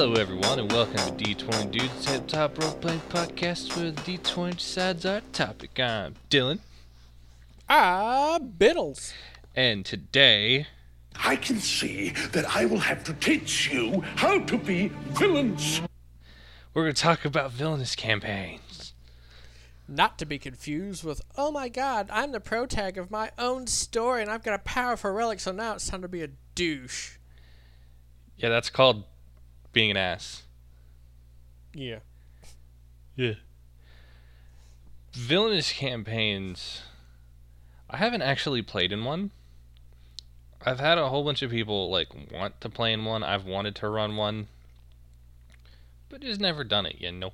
Hello, everyone, and welcome to D20 Dudes Tabletop Role Playing Podcast, where the D20 decides our topic. I'm Dylan, Ah, Biddles. and today I can see that I will have to teach you how to be villains. we're going to talk about villainous campaigns. Not to be confused with, oh my god, I'm the protag of my own story and I've got a powerful relic, so now it's time to be a douche. Yeah, that's called being an ass. Yeah. Yeah. Villainous campaigns. I haven't actually played in one. I've had a whole bunch of people like want to play in one. I've wanted to run one, but just never done it. You know,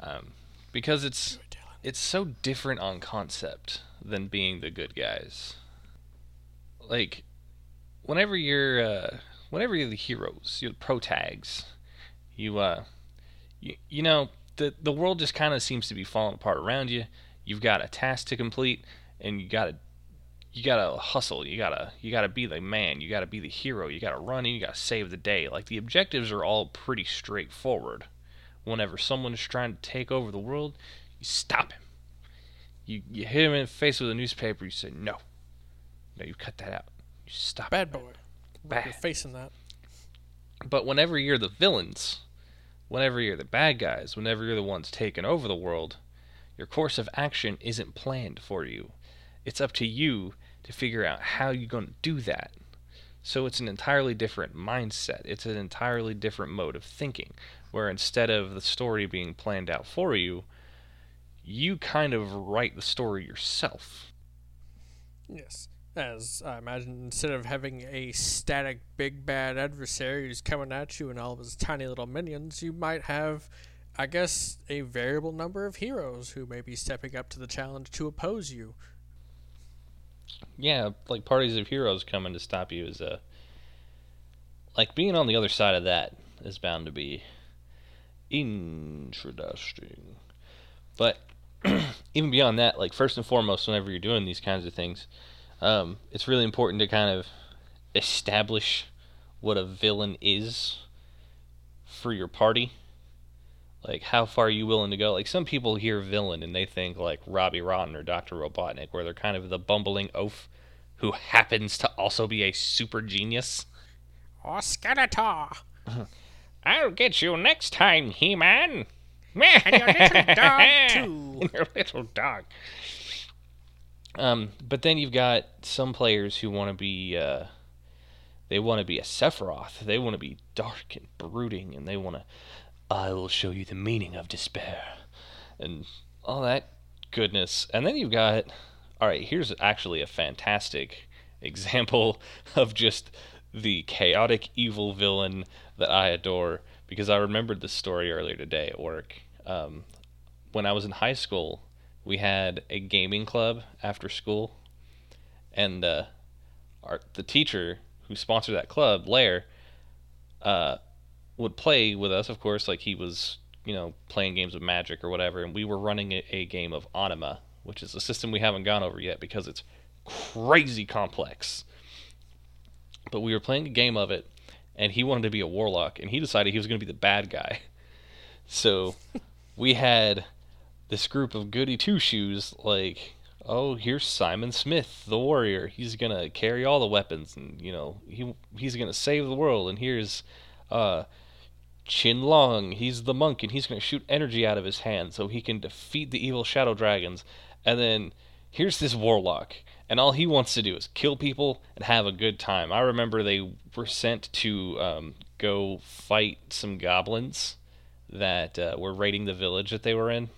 um, because it's it's so different on concept than being the good guys. Like, whenever you're uh, whenever you're the heroes, you're the protags, you uh, you, you know the the world just kind of seems to be falling apart around you. You've got a task to complete, and you gotta you gotta hustle. You gotta you gotta be the man. You gotta be the hero. You gotta run and you gotta save the day. Like the objectives are all pretty straightforward. Whenever someone's trying to take over the world, you stop him. You you hit him in the face with a newspaper. You say no. No, you cut that out. You stop. Bad it. boy. Bad. You're facing that. But whenever you're the villains, whenever you're the bad guys, whenever you're the ones taking over the world, your course of action isn't planned for you. It's up to you to figure out how you're going to do that. So it's an entirely different mindset. It's an entirely different mode of thinking, where instead of the story being planned out for you, you kind of write the story yourself. Yes. As I imagine, instead of having a static big bad adversary who's coming at you and all of his tiny little minions, you might have, I guess, a variable number of heroes who may be stepping up to the challenge to oppose you. yeah, like parties of heroes coming to stop you is a like being on the other side of that is bound to be interesting. But even beyond that, like first and foremost, whenever you're doing these kinds of things, um, it's really important to kind of establish what a villain is for your party. Like, how far are you willing to go? Like, some people hear villain and they think like Robbie Rotten or Dr. Robotnik, where they're kind of the bumbling oaf who happens to also be a super genius. Or Skeletor! I'll get you next time, He Man. And your little dog, too. your little dog. Um, but then you've got some players who want to be, uh, they want to be a Sephiroth. They want to be dark and brooding, and they want to, I will show you the meaning of despair, and all that goodness. And then you've got, all right, here's actually a fantastic example of just the chaotic evil villain that I adore because I remembered this story earlier today at work. Um, when I was in high school, we had a gaming club after school, and uh, our the teacher who sponsored that club, Lair, uh, would play with us. Of course, like he was, you know, playing games of Magic or whatever, and we were running a, a game of Anima, which is a system we haven't gone over yet because it's crazy complex. But we were playing a game of it, and he wanted to be a warlock, and he decided he was going to be the bad guy. So we had this group of goody two shoes, like, oh, here's Simon Smith, the warrior. He's gonna carry all the weapons, and you know, he he's gonna save the world. And here's uh, Chin Long. He's the monk, and he's gonna shoot energy out of his hand so he can defeat the evil shadow dragons. And then here's this warlock, and all he wants to do is kill people and have a good time. I remember they were sent to um, go fight some goblins that uh, were raiding the village that they were in,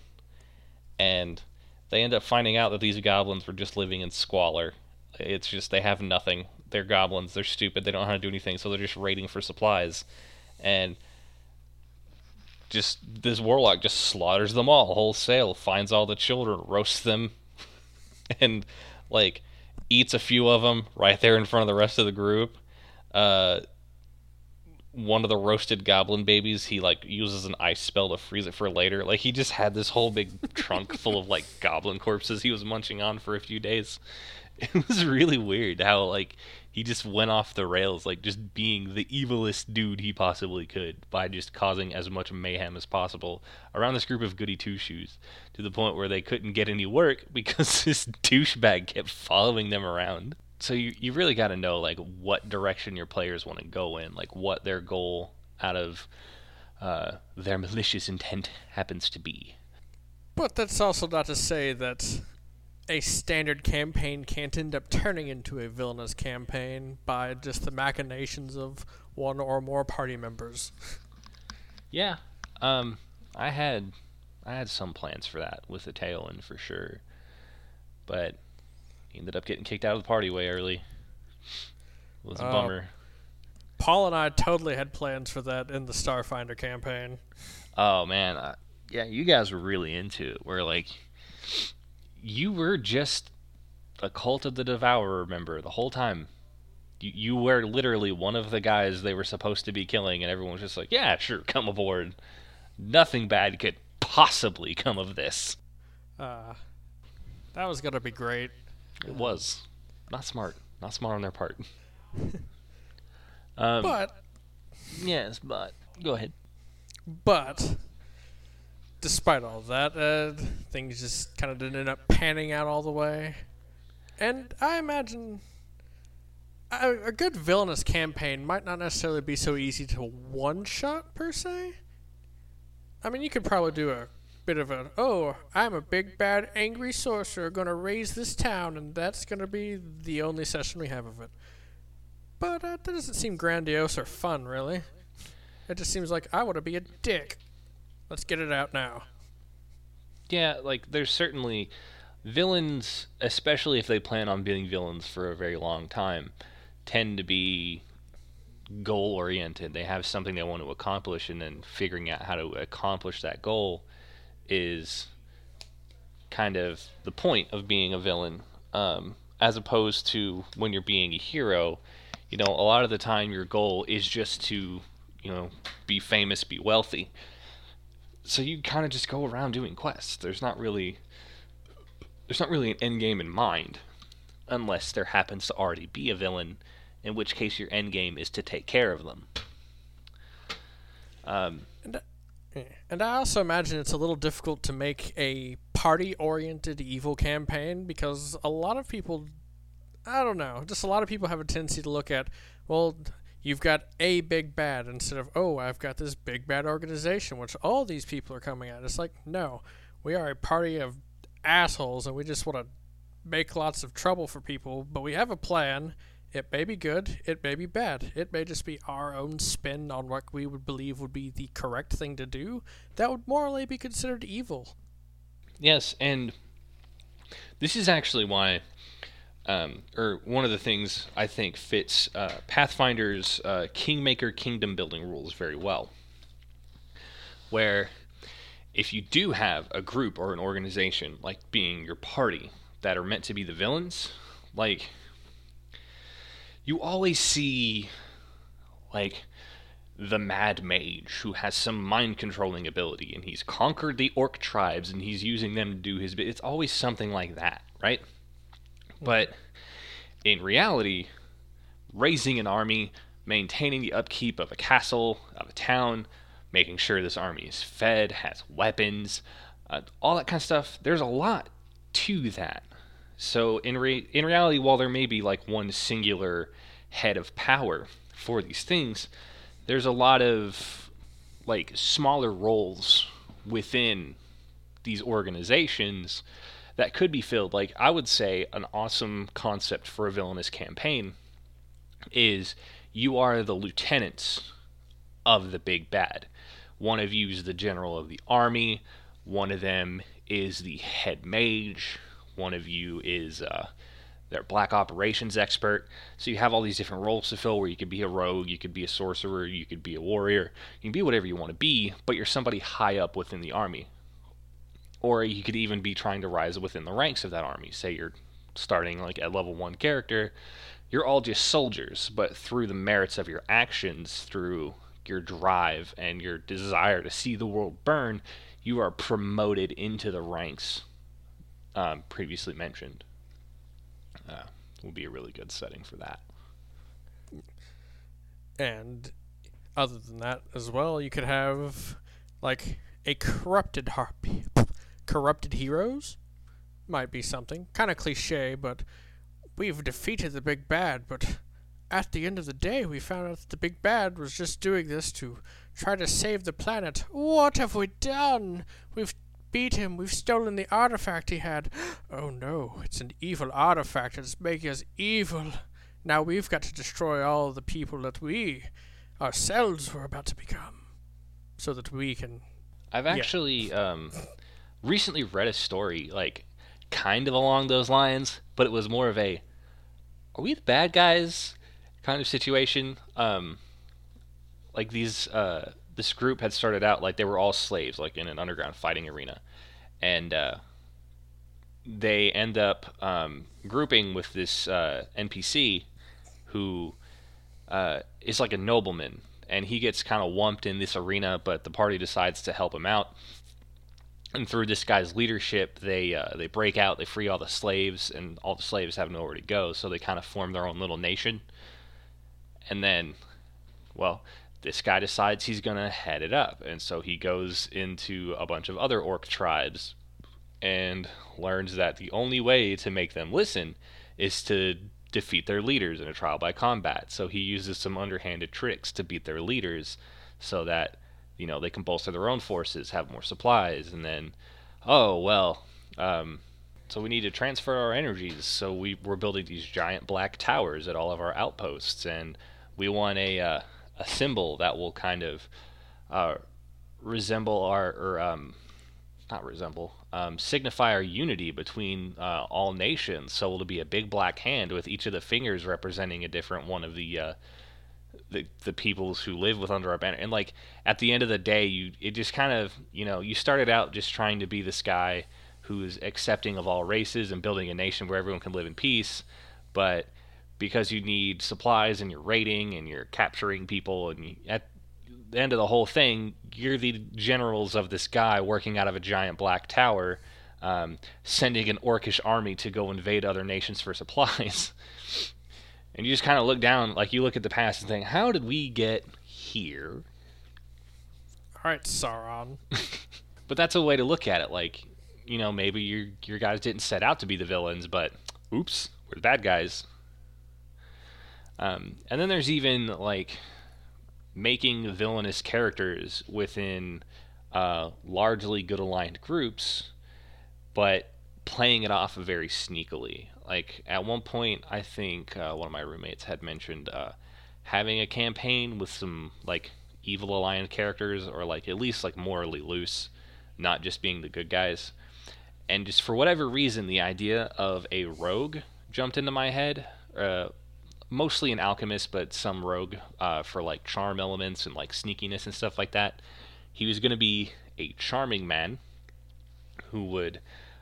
and they end up finding out that these goblins were just living in squalor. It's just they have nothing. They're goblins. They're stupid. They don't know how to do anything, so they're just raiding for supplies, and just this warlock just slaughters them all wholesale. Finds all the children, roasts them, and like eats a few of them right there in front of the rest of the group. Uh, one of the roasted goblin babies, he like uses an ice spell to freeze it for later. Like he just had this whole big trunk full of like goblin corpses he was munching on for a few days. it was really weird how like he just went off the rails, like just being the evilest dude he possibly could by just causing as much mayhem as possible around this group of goody two shoes to the point where they couldn't get any work because this douchebag kept following them around. So you you really got to know like what direction your players want to go in, like what their goal out of uh, their malicious intent happens to be. But that's also not to say that a standard campaign can't end up turning into a villainous campaign by just the machinations of one or more party members. Yeah, um, I had I had some plans for that with the Tailwind for sure, but he ended up getting kicked out of the party way early. It was a Oh. bummer. Paul and I totally had plans for that in the Starfinder campaign. Oh man, uh, yeah, you guys were really into it. Where like, you were just a cult of the Devourer member the whole time. You you were literally one of the guys they were supposed to be killing, and everyone was just like, "Yeah, sure, come aboard." Nothing bad could possibly come of this. Uh, that was gonna be great. It was not smart, not smart on their part. um, But yes, but go ahead. But despite all that, uh, things just kind of didn't end up panning out all the way. And I imagine a, a good villainous campaign might not necessarily be so easy to one shot per se. I mean, you could probably do a bit of a oh, I'm a big bad angry sorcerer gonna raze this town, and that's gonna be the only session we have of it. But uh, that doesn't seem grandiose or fun, really. It just seems like I want to be a dick. Let's get it out now. Yeah, like there's certainly villains, especially if they plan on being villains for a very long time, tend to be goal oriented. They have something they want to accomplish, and then figuring out how to accomplish that goal is kind of the point of being a villain. Um, as opposed to when you're being a hero, you know, a lot of the time your goal is just to, you know, be famous, be wealthy so you kind of just go around doing quests. There's not really there's not really an end game in mind unless there happens to already be a villain, in which case your end game is to take care of them. Um. And I also imagine it's a little difficult to make a party oriented evil campaign because a lot of people, I don't know, just a lot of people have a tendency to look at, well, you've got a big bad instead of, oh, I've got this big bad organization, which all these people are coming at. It's like, no, we are a party of assholes and we just want to make lots of trouble for people, but we have a plan. It may be good, it may be bad. It may just be our own spin on what we would believe would be the correct thing to do that would morally be considered evil. yes, and this is actually why, um, or one of the things I think fits uh, Pathfinder's uh, Kingmaker kingdom building rules very well. Where if you do have a group or an organization, like being your party, that are meant to be the villains, like you always see like the mad mage who has some mind controlling ability and he's conquered the orc tribes and he's using them to do his bit. It's always something like that, right? But in reality, raising an army, maintaining the upkeep of a castle, of a town, making sure this army is fed, has weapons, uh, all that kind of stuff, there's a lot to that. So in re- in reality, while there may be like one singular head of power for these things, there's a lot of like smaller roles within these organizations that could be filled. Like I would say an awesome concept for a villainous campaign is you are the lieutenants of the big bad. One of you is the general of the army, one of them is the head mage, one of you is uh, their black operations expert. So you have all these different roles to fill where you could be a rogue, you could be a sorcerer, you could be a warrior, you can be whatever you want to be, but you're somebody high up within the army. Or you could even be trying to rise within the ranks of that army. Say you're starting like at level one character, you're all just soldiers, but through the merits of your actions, through your drive and your desire to see the world burn, you are promoted into the ranks um, previously mentioned. uh, would be a really good setting for that. And other than that as well, you could have like a corrupted harpy, corrupted heroes might be something kind of cliche, but we've defeated the big bad. But at the end of the day, we found out that the big bad was just doing this to try to save the planet. What have we done? We've beat him. We've stolen the artifact he had. Oh no, it's an evil artifact. It's making us evil. Now we've got to destroy all the people that we ourselves were about to become, so that we can. I've actually um, recently read a story like kind of along those lines, but it was more of a "Are we the bad guys?" kind of situation. Um, like these, uh, this group had started out like they were all slaves, like in an underground fighting arena, and uh, they end up um, grouping with this uh, NPC who uh, is like a nobleman, and he gets kind of wumped in this arena, but the party decides to help him out. And through this guy's leadership, they uh, they break out, they free all the slaves, and all the slaves have nowhere to go, so they kind of form their own little nation. And then, well, this guy decides he's gonna head it up, and so he goes into a bunch of other orc tribes, and learns that the only way to make them listen is to defeat their leaders in a trial by combat. So he uses some underhanded tricks to beat their leaders so that, you know, they can bolster their own forces, have more supplies, and then, oh, well, um, so we need to transfer our energies. So we, we're building these giant black towers at all of our outposts, and we want a, uh, a symbol that will kind of uh, resemble our, or, um, not resemble, um, signify our unity between uh, all nations. So it'll be a big black hand with each of the fingers representing a different one of the uh, the the peoples who live with under our banner. And like at the end of the day, you it just kind of you know you started out just trying to be this guy who is accepting of all races and building a nation where everyone can live in peace, but because you need supplies and you're raiding and you're capturing people and you, at the end of the whole thing, you're the generals of this guy working out of a giant black tower, um, sending an orcish army to go invade other nations for supplies. and you just kind of look down, like you look at the past and think, how did we get here? All right, Sauron. but that's a way to look at it. Like, you know, maybe your your guys didn't set out to be the villains, but oops, we're the bad guys. Um, and then there's even like making villainous characters within uh, largely good aligned groups, but playing it off very sneakily. Like at one point, I think uh, one of my roommates had mentioned uh, having a campaign with some like evil aligned characters, or like at least like morally loose, not just being the good guys. And just for whatever reason, the idea of a rogue jumped into my head. Mostly an alchemist, but some rogue uh, for like charm elements and like sneakiness and stuff like that. He was going to be a charming man who would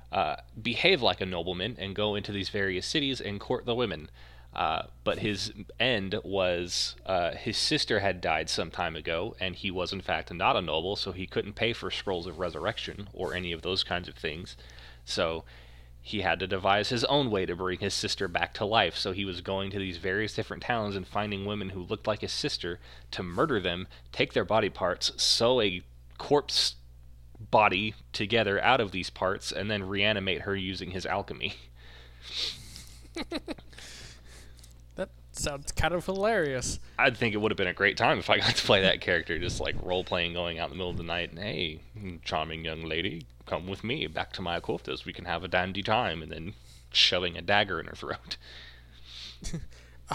uh, behave like a nobleman and go into these various cities and court the women. Uh, but his end was uh, his sister had died some time ago, and he was in fact not a noble, so he couldn't pay for scrolls of resurrection or any of those kinds of things. So he had to devise his own way to bring his sister back to life. So he was going to these various different towns and finding women who looked like his sister to murder them, take their body parts, sew a corpse body together out of these parts, and then reanimate her using his alchemy. sounds kind of hilarious. I'd think it would have been a great time if I got to play that character, just like role playing, going out in the middle of the night, and hey, charming young lady, come with me back to my Aquiltas. We can have a dandy time, and then shoving a dagger in her throat.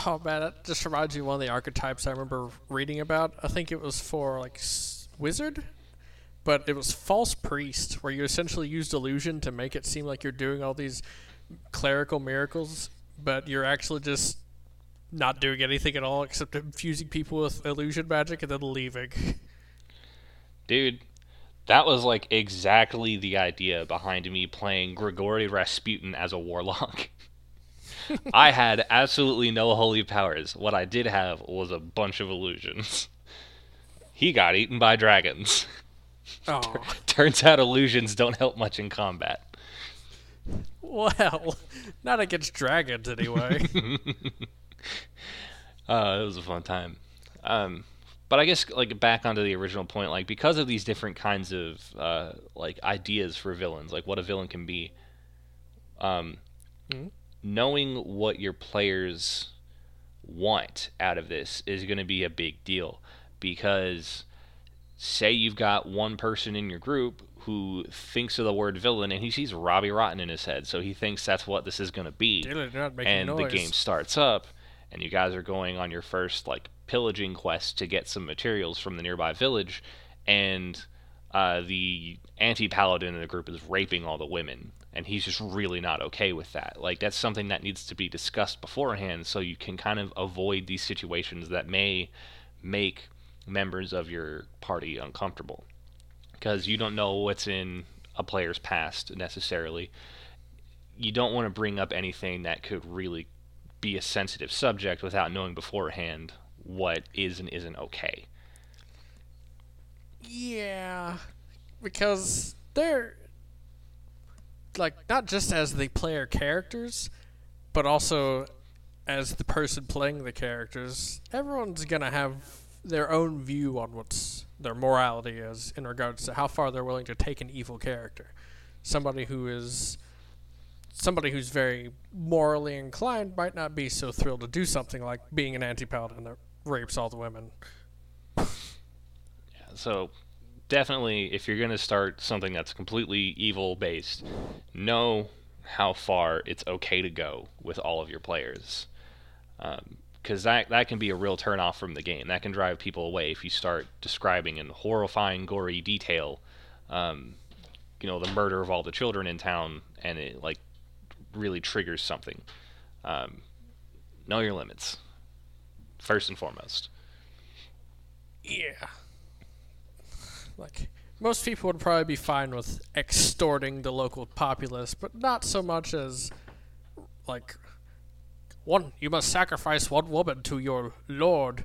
oh man, that just reminds me of one of the archetypes I remember reading about. I think it was for like s- wizard, but it was false priest, where you essentially used illusion to make it seem like you're doing all these clerical miracles, but you're actually just not doing anything at all except infusing people with illusion magic and then leaving. Dude, that was like exactly the idea behind me playing Grigory Rasputin as a warlock. I had absolutely no holy powers. What I did have was a bunch of illusions. He got eaten by dragons. Oh. Turns out illusions don't help much in combat. Well, not against dragons anyway. Uh, it was a fun time. Um, but I guess like back onto the original point, like because of these different kinds of uh, like ideas for villains, like what a villain can be. Um, Mhm. knowing what your players want out of this is going to be a big deal because say you've got one person in your group who thinks of the word villain and he sees Robbie Rotten in his head, so he thinks that's what this is going to be Dylan, you're not making and noise. the game starts up and you guys are going on your first like pillaging quest to get some materials from the nearby village and uh, the anti-paladin in the group is raping all the women and he's just really not okay with that. Like that's something that needs to be discussed beforehand so you can kind of avoid these situations that may make members of your party uncomfortable. Because you don't know what's in a player's past necessarily. You don't want to bring up anything that could really be a sensitive subject without knowing beforehand what is and isn't okay. Yeah, because they're like not just as the player characters, but also as the person playing the characters. Everyone's gonna have their own view on what's their morality is in regards to how far they're willing to take an evil character. Somebody who is somebody who's very morally inclined might not be so thrilled to do something like being an anti-paladin that rapes all the women. yeah, So definitely if you're going to start something that's completely evil based, know how far it's okay to go with all of your players. Because that, that can be a real turnoff from the game. That can drive people away if you start describing in horrifying, gory detail, um, you know, the murder of all the children in town, and it like really triggers something. Um, know your limits, first and foremost. Yeah. Like, most people would probably be fine with extorting the local populace, but not so much as, like, one, you must sacrifice one woman to your lord,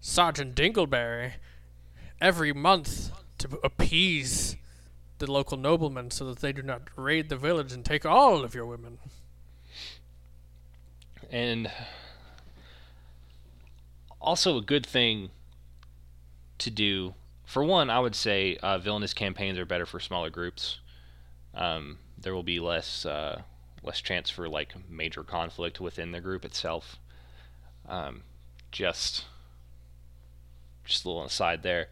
Sergeant Dingleberry, every month to appease the local noblemen so that they do not raid the village and take all of your women. and also a good thing to do for one i would say uh, villainous campaigns are better for smaller groups. Um, there will be less uh, less chance for like major conflict within the group itself. Um, just just a little aside there.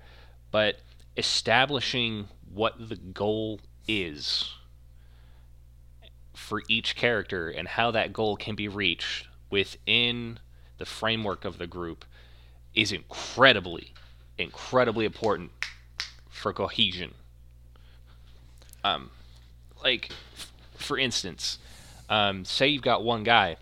But establishing what the goal is for each character and how that goal can be reached within the framework of the group is incredibly, incredibly important for cohesion. Um, like, f- for instance, um, say you've got one guy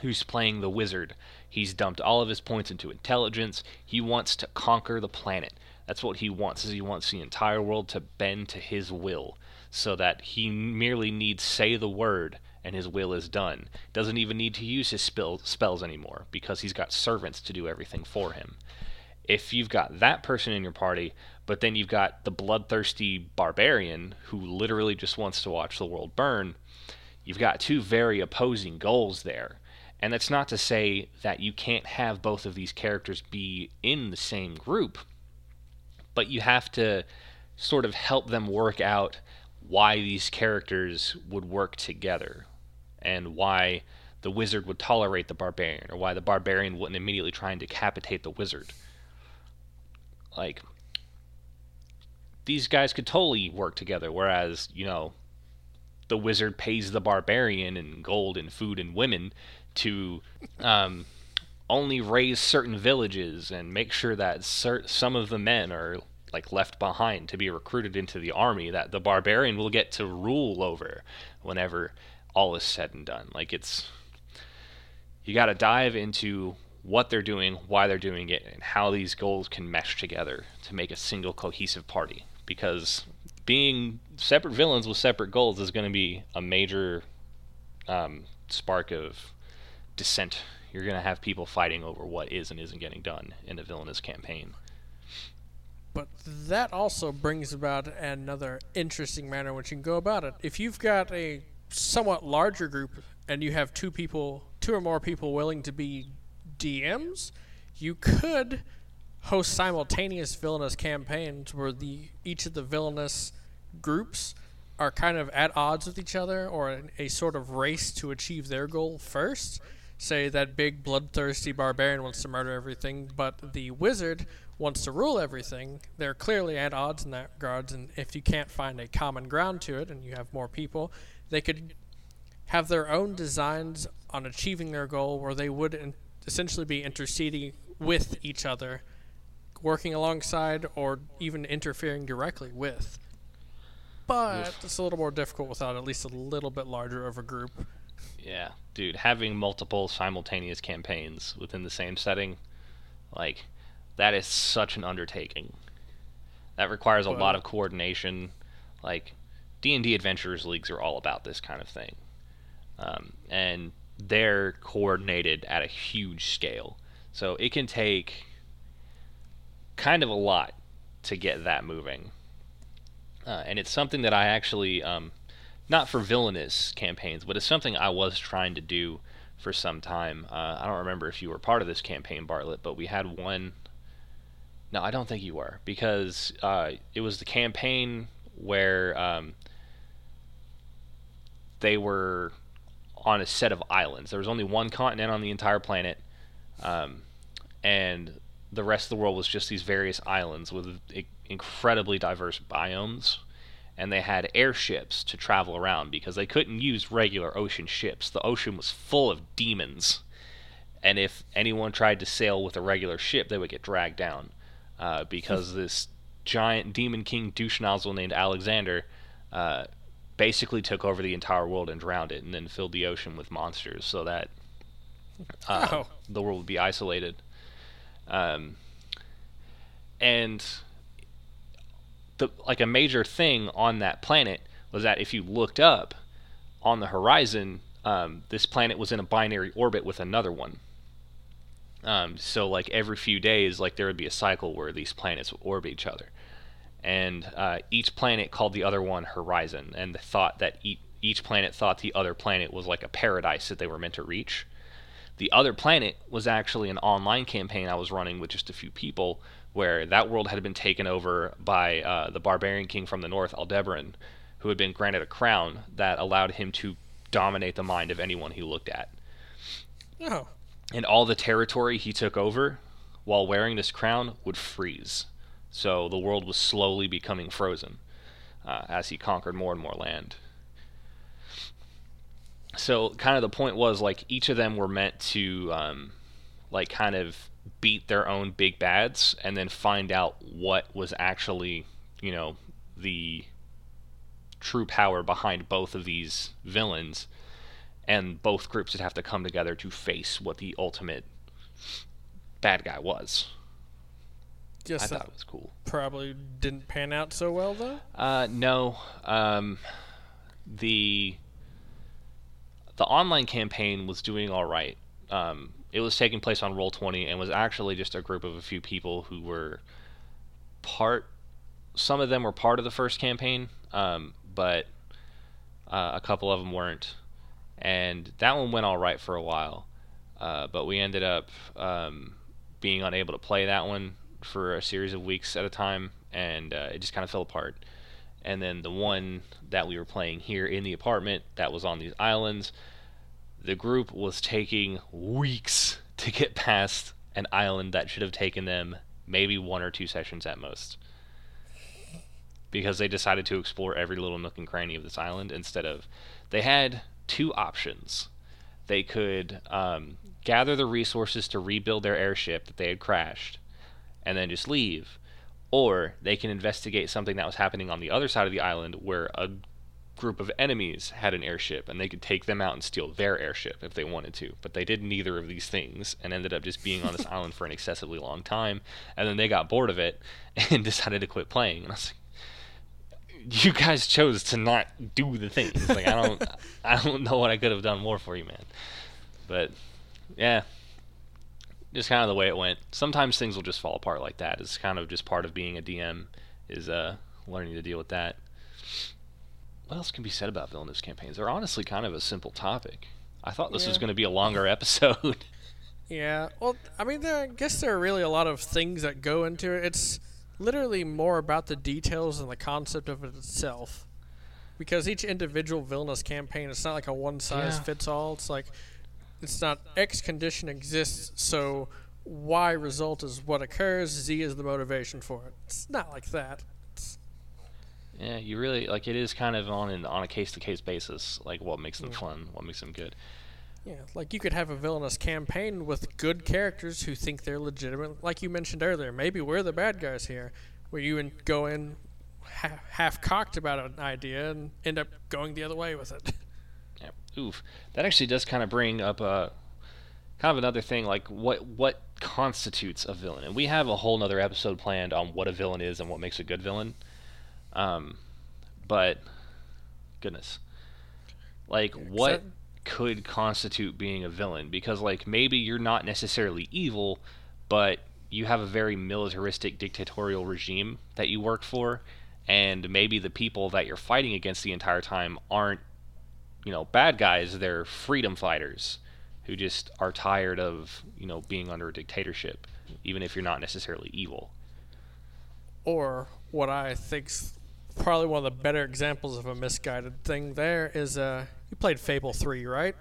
who's playing the wizard. He's dumped all of his points into intelligence. He wants to conquer the planet. That's what he wants. Is he wants the entire world to bend to his will, so that he merely needs say the word and his will is done. Doesn't even need to use his spell, spells anymore because he's got servants to do everything for him. If you've got that person in your party, but then you've got the bloodthirsty barbarian who literally just wants to watch the world burn, you've got two very opposing goals there. And that's not to say that you can't have both of these characters be in the same group, but you have to sort of help them work out why these characters would work together and why the wizard would tolerate the barbarian or why the barbarian wouldn't immediately try and decapitate the wizard. Like, these guys could totally work together, whereas, you know, the wizard pays the barbarian in gold and food and women to um, only raze certain villages and make sure that cer- some of the men are like left behind to be recruited into the army that the barbarian will get to rule over whenever all is said and done. Like it's you got to dive into what they're doing why they're doing it and how these goals can mesh together to make a single cohesive party. Because being separate villains with separate goals is going to be a major um, spark of dissent you're going to have people fighting over what is and isn't getting done in a villainous campaign But that also brings about another interesting manner in which you can go about it. If you've got a somewhat larger group and you have two people, two or more people willing to be DMs, you could host simultaneous villainous campaigns where the each of the villainous groups are kind of at odds with each other or in a sort of race to achieve their goal first. Say that big bloodthirsty barbarian wants to murder everything, but the wizard wants to rule everything. They're clearly at odds in that regards, and if you can't find a common ground to it and you have more people, they could have their own designs on achieving their goal where they would in- essentially be interceding with each other, working alongside, or even interfering directly with. But it's a little more difficult without at least a little bit larger of a group. Yeah, dude, having multiple simultaneous campaigns within the same setting, like, that is such an undertaking. That requires a Well- lot of coordination. Like, D and D Adventurers leagues are all about this kind of thing, um, and they're coordinated at a huge scale. So it can take kind of a lot to get that moving. Uh, and it's something that I actually, um, not for villainous campaigns, but it's something I was trying to do for some time. Uh, I don't remember if you were part of this campaign, Bartlett, but we had one. No, I don't think you were because uh, it was the campaign where um, they were on a set of islands. There was only one continent on the entire planet, um, and the rest of the world was just these various islands with incredibly diverse biomes. And they had airships to travel around because they couldn't use regular ocean ships. The ocean was full of demons, and if anyone tried to sail with a regular ship, they would get dragged down uh, because this giant demon king douche nozzle named Alexander uh, basically took over the entire world and drowned it, and then filled the ocean with monsters so that uh, Oh. the world would be isolated. Um, and the like a major thing on that planet was that if you looked up on the horizon, um, this planet was in a binary orbit with another one. Um, so like every few days, like there would be a cycle where these planets would orbit each other, and uh, each planet called the other one Horizon, and the thought that each planet thought the other planet was like a paradise that they were meant to reach. The other planet was actually an online campaign I was running with just a few people, where that world had been taken over by uh, the barbarian king from the north, Aldebaran, who had been granted a crown that allowed him to dominate the mind of anyone he looked at. Oh, And all the territory he took over while wearing this crown would freeze. So the world was slowly becoming frozen uh, as he conquered more and more land. So kind of the point was like each of them were meant to um, like kind of beat their own big bads and then find out what was actually you know the true power behind both of these villains and both groups would have to come together to face what the ultimate bad guy was. I thought it was cool. probably didn't pan out so well though. Uh, no, um, the the online campaign was doing all right. Um, it was taking place on Roll Twenty and was actually just a group of a few people who were part. Some of them were part of the first campaign, um, but uh, a couple of them weren't, and that one went all right for a while. Uh, but we ended up um, being unable to play that one for a series of weeks at a time, and uh, it just kind of fell apart. And then the one that we were playing here in the apartment that was on these islands, the group was taking weeks to get past an island that should have taken them maybe one or two sessions at most. Because they decided to explore every little nook and cranny of this island instead of. They had two options. They could um, gather the resources to rebuild their airship that they had crashed and then just leave. Or they can investigate something that was happening on the other side of the island where a group of enemies had an airship and they could take them out and steal their airship if they wanted to. But they did neither of these things and ended up just being on this island for an excessively long time. And then they got bored of it and decided to quit playing. And I was like, you guys chose to not do the things. Like I don't I don't know what I could have done more for you, man. But yeah, just kind of the way it went. Sometimes things will just fall apart like that. It's kind of just part of being a DM is uh, learning to deal with that. What else can be said about villainous campaigns? They're honestly kind of a simple topic. I thought this was going to be a longer episode. Yeah, well, I mean, there, I guess there are really a lot of things that go into it. It's literally more about the details and the concept of it itself. Because each individual villainous campaign, it's not like a one size Yeah. fits all. It's like, it's not X condition exists, so Y result is what occurs, Z is the motivation for it. It's not like that. Yeah, you really like it is kind of on an on a case to case basis, like what makes them fun, what makes them good. yeah, like you could have a villainous campaign with good characters who think they're legitimate. Like you mentioned earlier, maybe we're the bad guys here, where you in, go in ha- half cocked about an idea and end up going the other way with it. Yeah. Oof. That actually does kind of bring up a kind of another thing, like what what constitutes a villain, and we have a whole nother episode planned on what a villain is and what makes a good villain. Um, but goodness, like what except- could constitute being a villain? Because like maybe you're not necessarily evil, but you have a very militaristic dictatorial regime that you work for, and maybe the people that you're fighting against the entire time aren't you know bad guys. They're freedom fighters who just are tired of you know being under a dictatorship even if you're not necessarily evil. Or what I think's probably one of the better examples of a misguided thing there is uh you played Fable 3, right?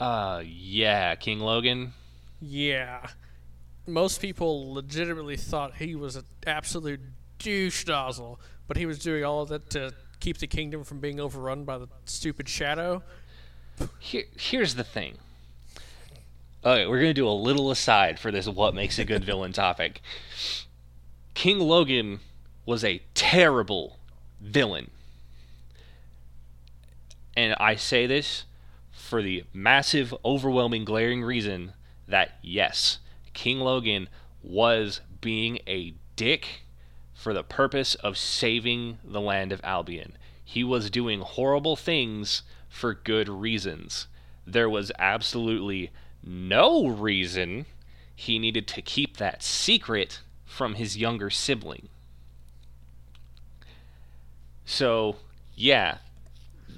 uh yeah king logan Yeah. Most people legitimately thought he was an absolute douche nozzle, but he was doing all of that to keep the kingdom from being overrun by the stupid shadow. Here, here's the thing okay we're gonna do a little aside for this what makes a good villain topic king logan was a terrible villain and i say this for the massive overwhelming glaring reason that yes king logan was being a dick for the purpose of saving the land of Albion. He was doing horrible things for good reasons. There was absolutely no reason he needed to keep that secret from his younger sibling. So, yeah,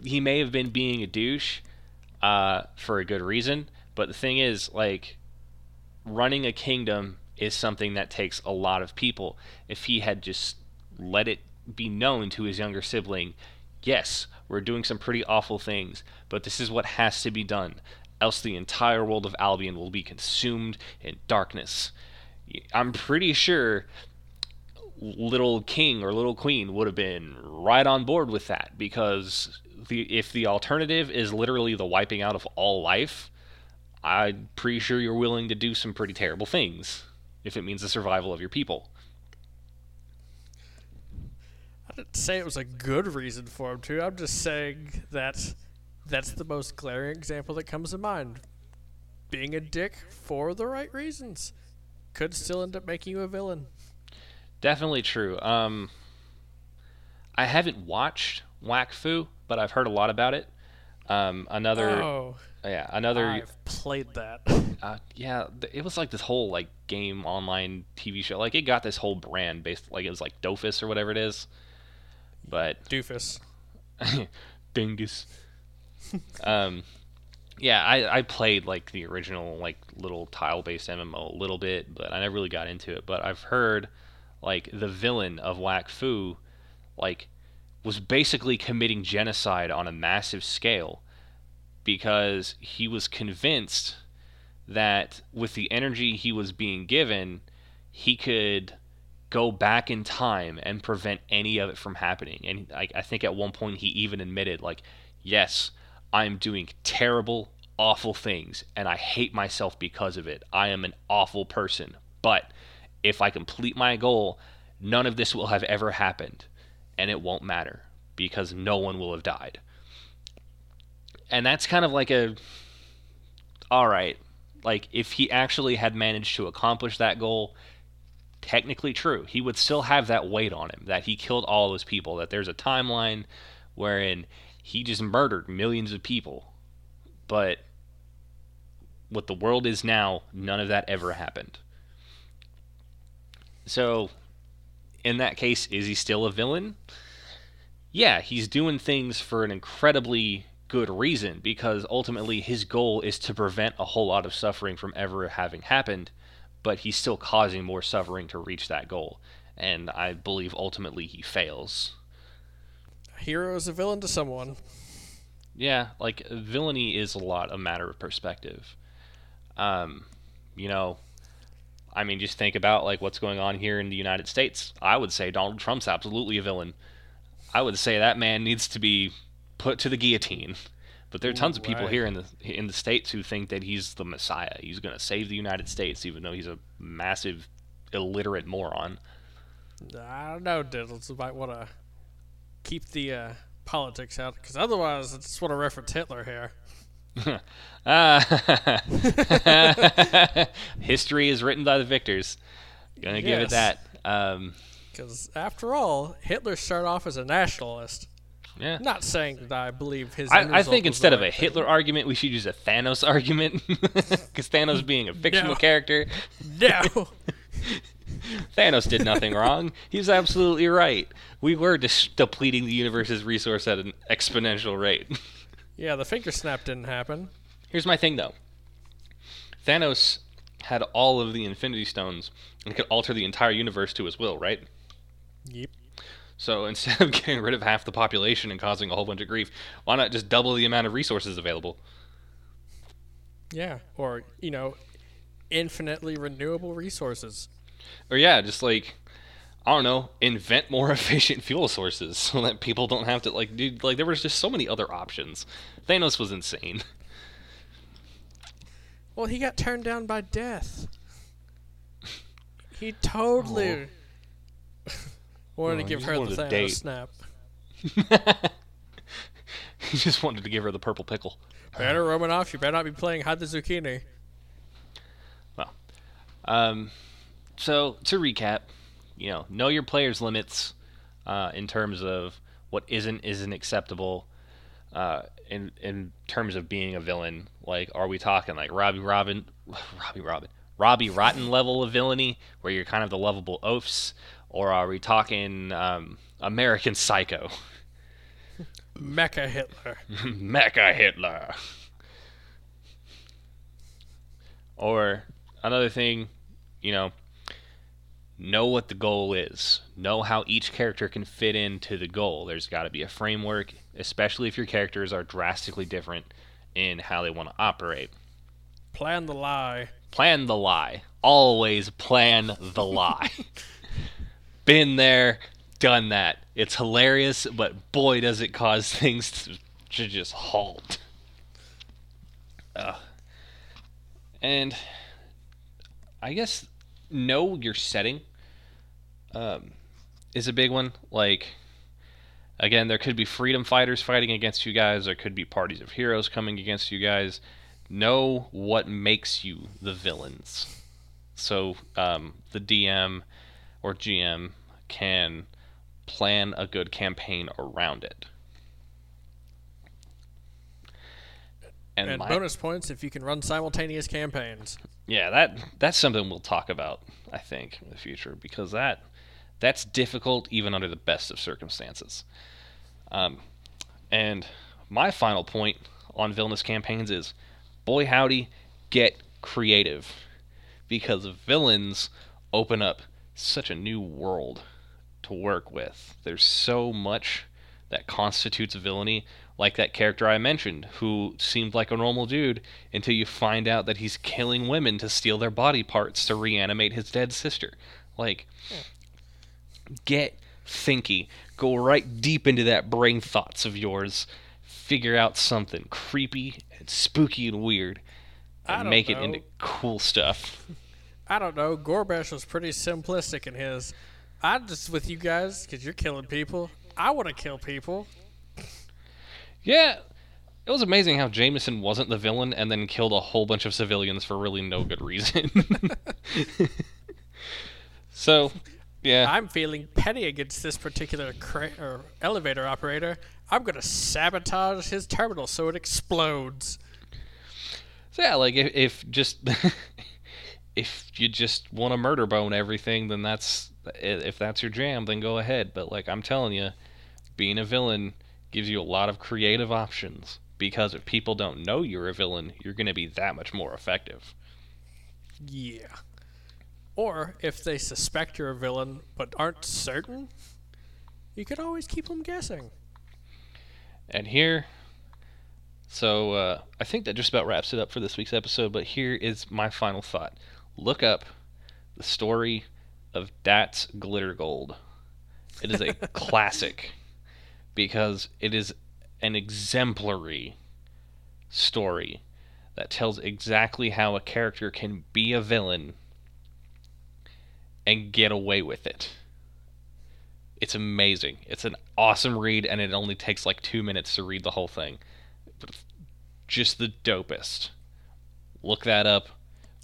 he may have been being a douche uh, for a good reason, but the thing is, like, running a kingdom is something that takes a lot of people. If he had just let it be known to his younger sibling, yes, we're doing some pretty awful things, but this is what has to be done, else the entire world of Albion will be consumed in darkness. I'm pretty sure little king or little queen would have been right on board with that because the if the alternative is literally the wiping out of all life, I'm pretty sure you're willing to do some pretty terrible things if it means the survival of your people. I didn't say it was a good reason for him to. I'm just saying that that's the most glaring example that comes to mind. Being a dick for the right reasons could still end up making you a villain. Definitely true. Um, I haven't watched Wakfu, but I've heard a lot about it. Um, another, Oh, yeah, another, I've played that. uh, yeah, it was like this whole like game online TV show. Like it got this whole brand based, like it was like Dofus or whatever it is. But Doofus. dingus. um, yeah, I, I played like the original like little tile based MMO a little bit, but I never really got into it. But I've heard like the villain of Wakfu, like was basically committing genocide on a massive scale because he was convinced that with the energy he was being given, he could go back in time and prevent any of it from happening. And I, I think at one point he even admitted, like, yes, I'm doing terrible, awful things, and I hate myself because of it. I am an awful person. But if I complete my goal, none of this will have ever happened, and it won't matter because no one will have died. And that's kind of like a. All right. Like, if he actually had managed to accomplish that goal, technically true. He would still have that weight on him that he killed all those people, that there's a timeline wherein he just murdered millions of people. But what the world is now, none of that ever happened. So, in that case, is he still a villain? yeah, he's doing things for an incredibly good reason because ultimately his goal is to prevent a whole lot of suffering from ever having happened, but he's still causing more suffering to reach that goal. And I believe ultimately he fails. A hero is a villain to someone. Yeah, like villainy is a lot a matter of perspective. Um, you know, I mean, just think about like what's going on here in the United States. I would say Donald Trump's absolutely a villain. I would say that man needs to be put to the guillotine. But there are tons of people right. here in the in the states who think that he's the Messiah. He's going to save the United States, even though he's a massive illiterate moron. I don't know, Diddles. You might want to keep the uh, politics out, because otherwise, I just want to reference Hitler here. Ah, history is written by the victors. Gonna give it that. Um, Because after all, Hitler started off as a nationalist. yeah. Not saying that I believe his. I, I think instead of a thing. Hitler argument, we should use a Thanos argument. Because Thanos being a fictional No. character, No. Thanos did nothing wrong. He's absolutely right. We were dis- depleting the universe's resource at an exponential rate. Yeah, the finger snap didn't happen. Here's my thing, though. Thanos had all of the Infinity Stones and could alter the entire universe to his will, right? Yep. So instead of getting rid of half the population and causing a whole bunch of grief, why not just double the amount of resources available? Yeah. Or, you know, infinitely renewable resources. Or yeah, just like I don't know, invent more efficient fuel sources so that people don't have to like dude like there was just so many other options. Thanos was insane. Well, he got turned down by death. He totally wanted to Oh, give he her the Thanos date. snap. he just wanted to give her the purple pickle. Better Romanoff, you better not be playing hide the zucchini. Well, um, so to recap, you know, know your players' limits uh, in terms of what isn't isn't acceptable. Uh, in in terms of being a villain, like, are we talking like Robbie Robin, Robbie Robin, Robbie Rotten level of villainy, where you're kind of the lovable oafs, or are we talking um, American Psycho, Mecha Hitler. Mecha Hitler? Or another thing, you know, know what the goal is. Know how each character can fit into the goal. There's got to be a framework, especially if your characters are drastically different in how they want to operate. Plan the lie. Plan the lie. Always plan the lie. Been there, done that. It's hilarious, but boy, does it cause things to, to just halt. Ugh. And I guess know your setting um, is a big one. Like, again, there could be freedom fighters fighting against you guys. There could be parties of heroes coming against you guys. Know what makes you the villains. So um, the DM or GM can plan a good campaign around it. And, And my- bonus points if you can run simultaneous campaigns. yeah, that that's something we'll talk about, I think, in the future because that that's difficult even under the best of circumstances. Um, and my final point on villainous campaigns is, boy howdy, get creative, because villains open up such a new world to work with. There's so much that constitutes villainy, like that character I mentioned, who seemed like a normal dude until you find out that he's killing women to steal their body parts to reanimate his dead sister. Like, get thinky. Go right deep into that brain thoughts of yours. Figure out something creepy and spooky and weird. And make it into cool stuff. I don't know. Gorbash was pretty simplistic in his. I'm just with you guys because you're killing people. I want to kill people. Yeah, it was amazing how Jameson wasn't the villain and then killed a whole bunch of civilians for really no good reason. so, yeah, I'm feeling petty against this particular cra- or elevator operator. I'm gonna sabotage his terminal so it explodes. so yeah, like if, if just if you just want to murder bone everything, then that's if that's your jam, then go ahead. But like I'm telling you, being a villain gives you a lot of creative options because if people don't know you're a villain, you're going to be that much more effective. Yeah. Or if they suspect you're a villain but aren't certain, you could always keep them guessing. And here, so uh, I think that just about wraps it up for this week's episode. But here is my final thought: look up the story of Dat's Glitter Gold. It is a classic because it is an exemplary story that tells exactly how a character can be a villain and get away with it. It's amazing. It's an awesome read, and it only takes like two minutes to read the whole thing. But just the dopest. Look that up,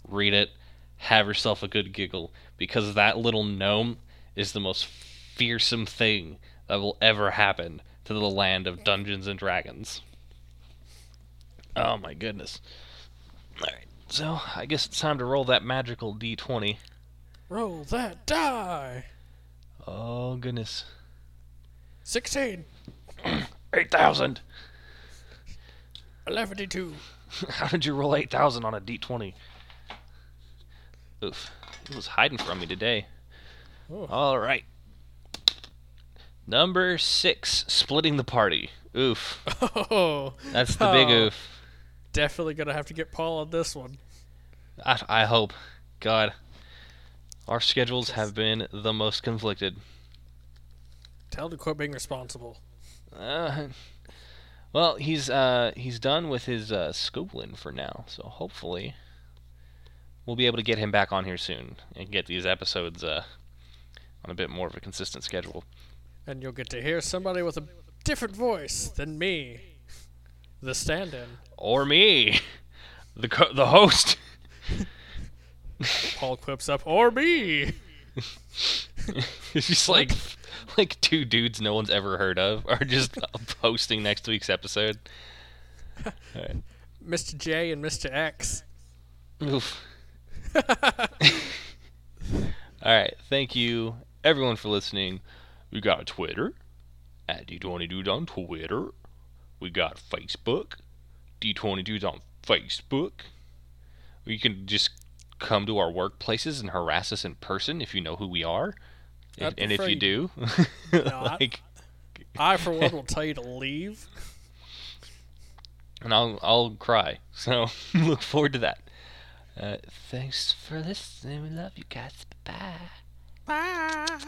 read it, have yourself a good giggle, because that little gnome is the most fearsome thing that will ever happen to the land of Dungeons and Dragons. Oh my goodness. Alright, so I guess it's time to roll that magical d20. Roll that die! Oh goodness. 16, 8,000! 11, How did you roll 8,000 on a d20? Oof. It was hiding from me today. Oh. Alright. Number six, splitting the party. Oof. Oh, That's the big Oh. oof. definitely gonna have to get Paul on this one. I, I hope. God. Our schedules have been the most conflicted. Tell him to quit being responsible. Uh, well, he's uh, he's done with his uh, schooling for now, so hopefully we'll be able to get him back on here soon and get these episodes uh, on a bit more of a consistent schedule. And you'll get to hear somebody with a different voice than me, the stand in. Or me, the co- the host. Paul quips up, or me! it's just like like two dudes no one's ever heard of are just posting next week's episode. Mr. J and Mr. X. Oof. All right. Thank you, everyone, for listening. We got Twitter at D20 Dudes on Twitter. We got Facebook, D20 Dudes on Facebook. You can just come to our workplaces and harass us in person if you know who we are. If- I'd and if you you- do, I- like, I, for one, will tell you to leave. and I'll I'll cry. So look forward to that. Uh, thanks for listening. We love you guys. Bye. Bye.